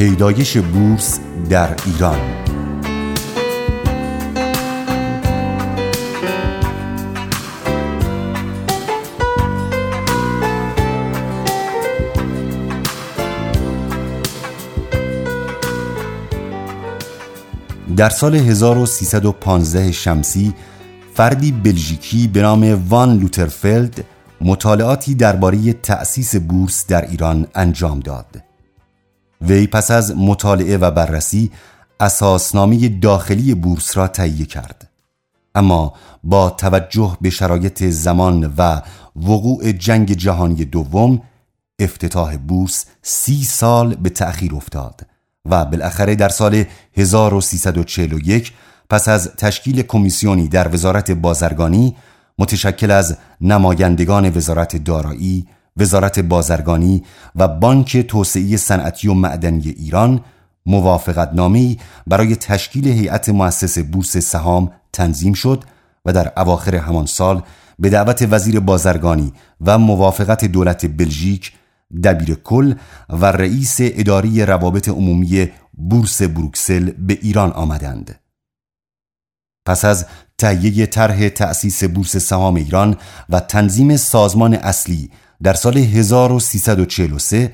پیدایش بورس در ایران در سال 1315 شمسی فردی بلژیکی به نام وان لوترفلد مطالعاتی درباره تأسیس بورس در ایران انجام داد. وی پس از مطالعه و بررسی اساسنامه داخلی بورس را تهیه کرد. اما با توجه به شرایط زمان و وقوع جنگ جهانی دوم افتتاح بورس سی سال به تأخیر افتاد و بالاخره در سال 1341 پس از تشکیل کمیسیونی در وزارت بازرگانی متشکل از نمایندگان وزارت دارایی، وزارت بازرگانی و بانک توسعه صنعتی و معدنی ایران موافقتنامه‌ای برای تشکیل هیئت مؤسس بورس سهام تنظیم شد و در اواخر همان سال به دعوت وزیر بازرگانی و موافقت دولت بلژیک دبیر کل و رئیس اداری روابط عمومی بورس بروکسل به ایران آمدند. پس از تهیه طرح تأسیس بورس سهام ایران و تنظیم سازمان اصلی در سال 1343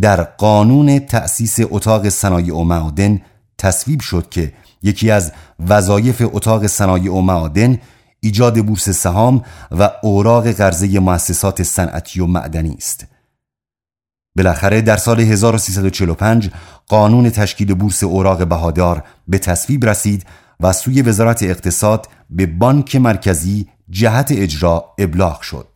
در قانون تأسیس اتاق صنایع و معادن تصویب شد که یکی از وظایف اتاق صنایع و معادن ایجاد بورس سهام و اوراق قرضه مؤسسات صنعتی و معدنی است. بالاخره در سال 1345 قانون تشکیل بورس اوراق بهادار به تصویب رسید و سوی وزارت اقتصاد به بانک مرکزی جهت اجرا ابلاغ شد.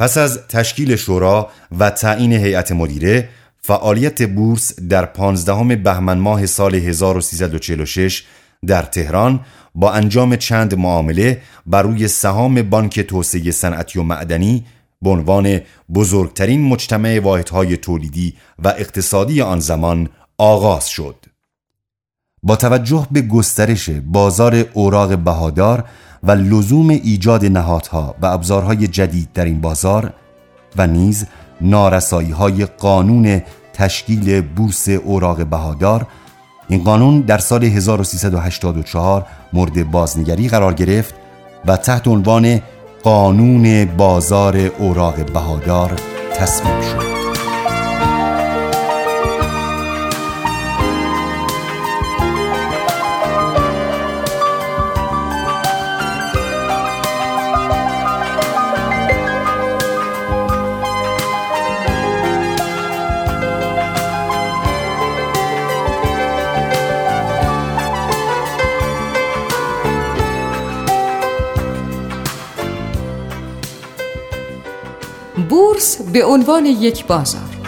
پس از تشکیل شورا و تعیین هیئت مدیره فعالیت بورس در 15 بهمن ماه سال 1346 در تهران با انجام چند معامله بر روی سهام بانک توسعه صنعتی و معدنی به عنوان بزرگترین مجتمع واحدهای تولیدی و اقتصادی آن زمان آغاز شد. با توجه به گسترش بازار اوراق بهادار و لزوم ایجاد نهادها و ابزارهای جدید در این بازار و نیز نارسایی های قانون تشکیل بورس اوراق بهادار. این قانون در سال 1384 مورد بازنگری قرار گرفت و تحت عنوان قانون بازار اوراق بهادار تصویب شد. بورس به عنوان یک بازار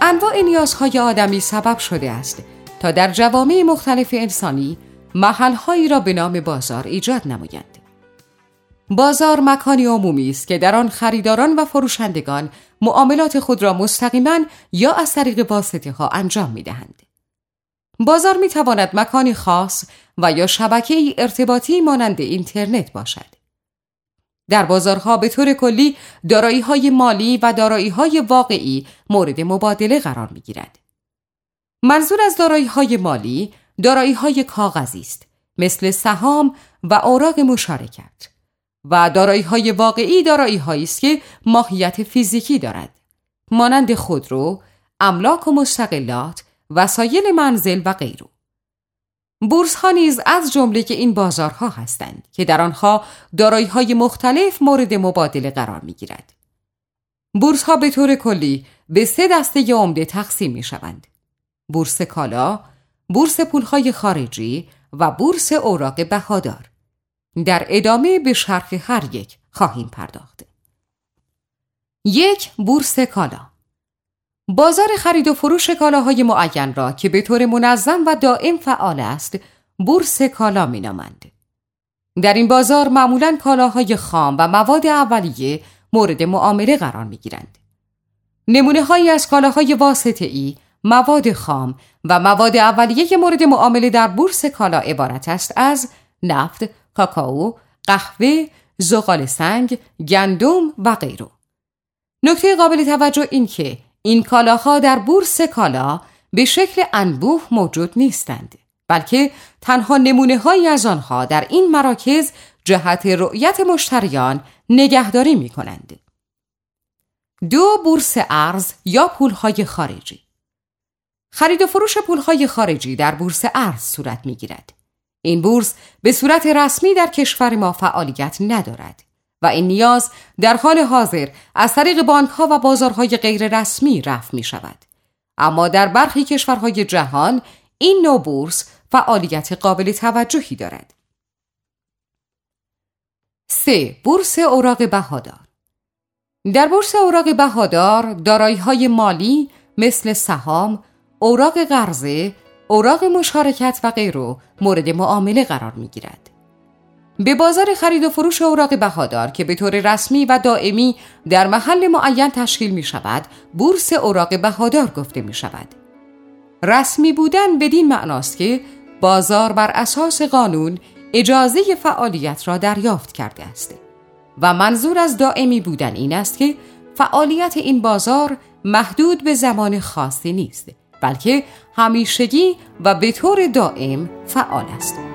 انواع نیازهای آدمی سبب شده است تا در جوامع مختلف انسانی محلهایی را به نام بازار ایجاد نمایند. بازار مکانی عمومی است که در آن خریداران و فروشندگان معاملات خود را مستقیما یا از طریق واسطه ها انجام می دهند. بازار می تواند مکانی خاص و یا شبکه ارتباطی مانند اینترنت باشد. در بازارها به طور کلی دارایی های مالی و دارایی های واقعی مورد مبادله قرار می گیرد. منظور از دارایی های مالی دارایی های کاغذی است مثل سهام و اوراق مشارکت. و دارایی های واقعی دارایی هایی است که ماهیت فیزیکی دارد مانند خودرو، املاک و مستقلات، وسایل منزل و غیره. بورس ها نیز از جمله که این بازارها هستند که در آنها دارایی های مختلف مورد مبادله قرار می گیرد. بورس ها به طور کلی به سه دسته عمده تقسیم می شوند. بورس کالا، بورس پولهای خارجی و بورس اوراق بهادار. در ادامه به شرح هر یک خواهیم پرداخت. یک بورس کالا بازار خرید و فروش کالاهای معین را که به طور منظم و دائم فعال است بورس کالا می نامند. در این بازار معمولا کالاهای خام و مواد اولیه مورد معامله قرار می گیرند. نمونه هایی از کالاهای واسطه ای مواد خام و مواد اولیه مورد معامله در بورس کالا عبارت است از نفت، کاکائو، قهوه، زغال سنگ، گندم و غیره. نکته قابل توجه این که این کالاها در بورس کالا به شکل انبوه موجود نیستند بلکه تنها نمونه های از آنها در این مراکز جهت رؤیت مشتریان نگهداری می کنند. دو بورس ارز یا پولهای خارجی خرید و فروش پولهای خارجی در بورس ارز صورت می گیرد. این بورس به صورت رسمی در کشور ما فعالیت ندارد و این نیاز در حال حاضر از طریق بانک ها و بازارهای غیر رسمی رفع می شود. اما در برخی کشورهای جهان این نوع بورس فعالیت قابل توجهی دارد. 3. بورس اوراق بهادار در بورس اوراق بهادار دارایی های مالی مثل سهام، اوراق قرضه، اوراق مشارکت و غیره مورد معامله قرار می گیرد. به بازار خرید و فروش اوراق بهادار که به طور رسمی و دائمی در محل معین تشکیل می شود بورس اوراق بهادار گفته می شود. رسمی بودن بدین معناست که بازار بر اساس قانون اجازه فعالیت را دریافت کرده است و منظور از دائمی بودن این است که فعالیت این بازار محدود به زمان خاصی نیست بلکه همیشگی و به طور دائم فعال است.